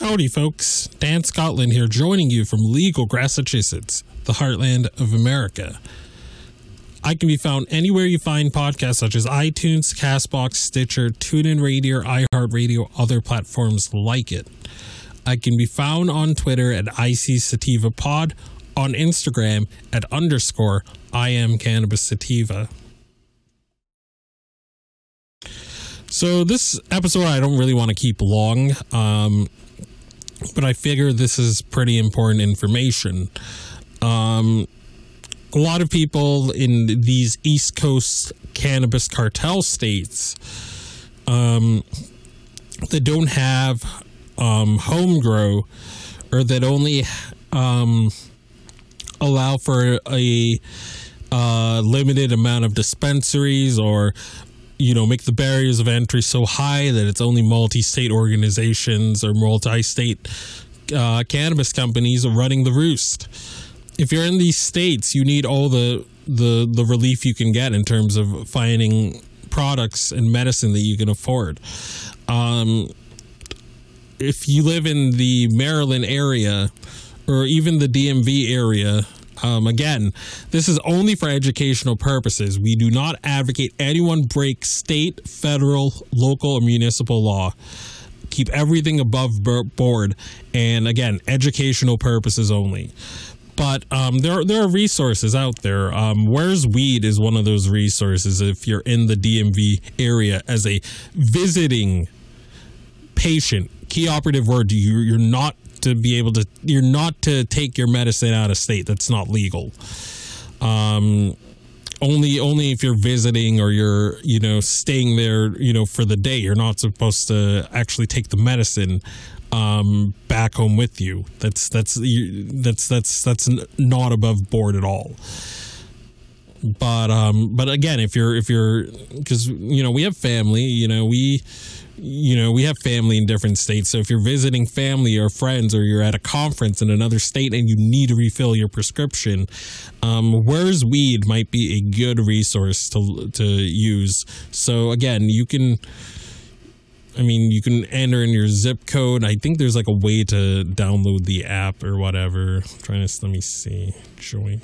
Howdy, folks. Dan Scotland here, joining you from legal Massachusetts, the heartland of America. I can be found anywhere you find podcasts such as iTunes, Castbox, Stitcher, TuneIn Radio, iHeartRadio, other platforms like it. I can be found on Twitter at IC Sativa Pod, on Instagram at underscore I am Cannabis Sativa. So this episode I don't really want to keep long. Um, but I figure this is pretty important information. Um, a lot of people in these East Coast cannabis cartel states um, that don't have um, home grow or that only um, allow for a uh, limited amount of dispensaries or you know make the barriers of entry so high that it's only multi-state organizations or multi-state uh, cannabis companies are running the roost. If you're in these states you need all the the the relief you can get in terms of finding products and medicine that you can afford. Um, if you live in the Maryland area or even the DMV area um, again, this is only for educational purposes. We do not advocate anyone break state, federal, local, or municipal law. Keep everything above board, and again, educational purposes only. But um, there, there are resources out there. Um, Where's Weed is one of those resources if you're in the DMV area as a visiting patient. Key operative word: you, you're not to be able to you're not to take your medicine out of state. That's not legal. Um, only only if you're visiting or you're you know staying there you know for the day. You're not supposed to actually take the medicine um back home with you. That's that's that's that's that's not above board at all. But um but again if you're if you're because you know we have family you know we you know, we have family in different states. So if you're visiting family or friends or you're at a conference in another state and you need to refill your prescription, um, Where's Weed might be a good resource to, to use. So again, you can. I mean, you can enter in your zip code. I think there's like a way to download the app or whatever. I'm trying to let me see. Join.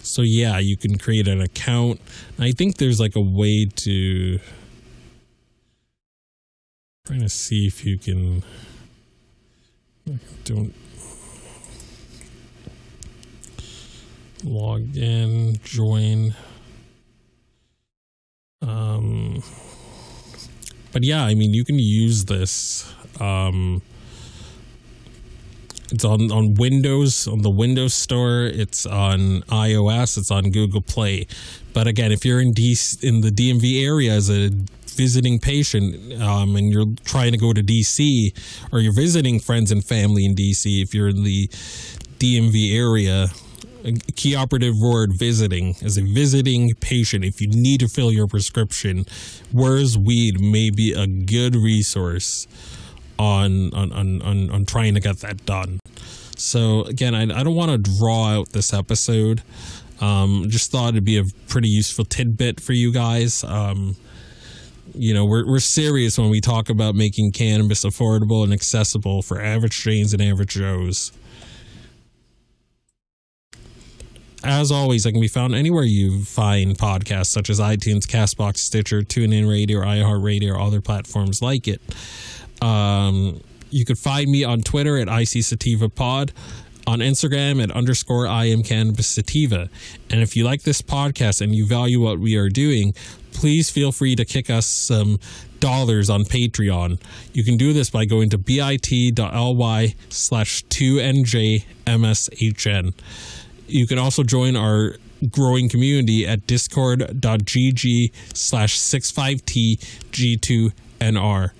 So yeah, you can create an account. I think there's like a way to Trying to see if you can. Don't log in, join. Um, but yeah, I mean, you can use this. Um, it's on on Windows on the Windows Store. It's on iOS. It's on Google Play. But again, if you're in D in the DMV area as a visiting patient um, and you're trying to go to DC or you're visiting friends and family in DC, if you're in the DMV area, a key operative word visiting as a visiting patient. If you need to fill your prescription where's weed may be a good resource on on on on, on trying to get that done. So again i, I don't want to draw out this episode. Um, just thought it'd be a pretty useful tidbit for you guys. Um, you know, we're, we're serious when we talk about making cannabis affordable and accessible for average Janes and average Joes. As always, I can be found anywhere you find podcasts, such as iTunes, Castbox, Stitcher, TuneIn Radio, iHeartRadio, or other platforms like it. Um, you can find me on Twitter at IC Sativa Pod, on Instagram at underscore I am Cannabis Sativa. And if you like this podcast and you value what we are doing, please feel free to kick us some dollars on Patreon. You can do this by going to bit.ly slash 2njmshn. You can also join our growing community at discord.gg slash 65tg2nr.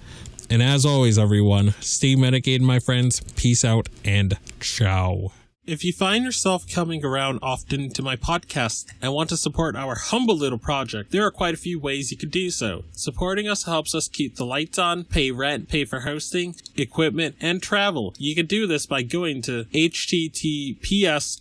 And as always, everyone, stay medicated, my friends. Peace out and ciao. If you find yourself coming around often to my podcast and want to support our humble little project, there are quite a few ways you could do so. Supporting us helps us keep the lights on, pay rent, pay for hosting, equipment, and travel. You can do this by going to https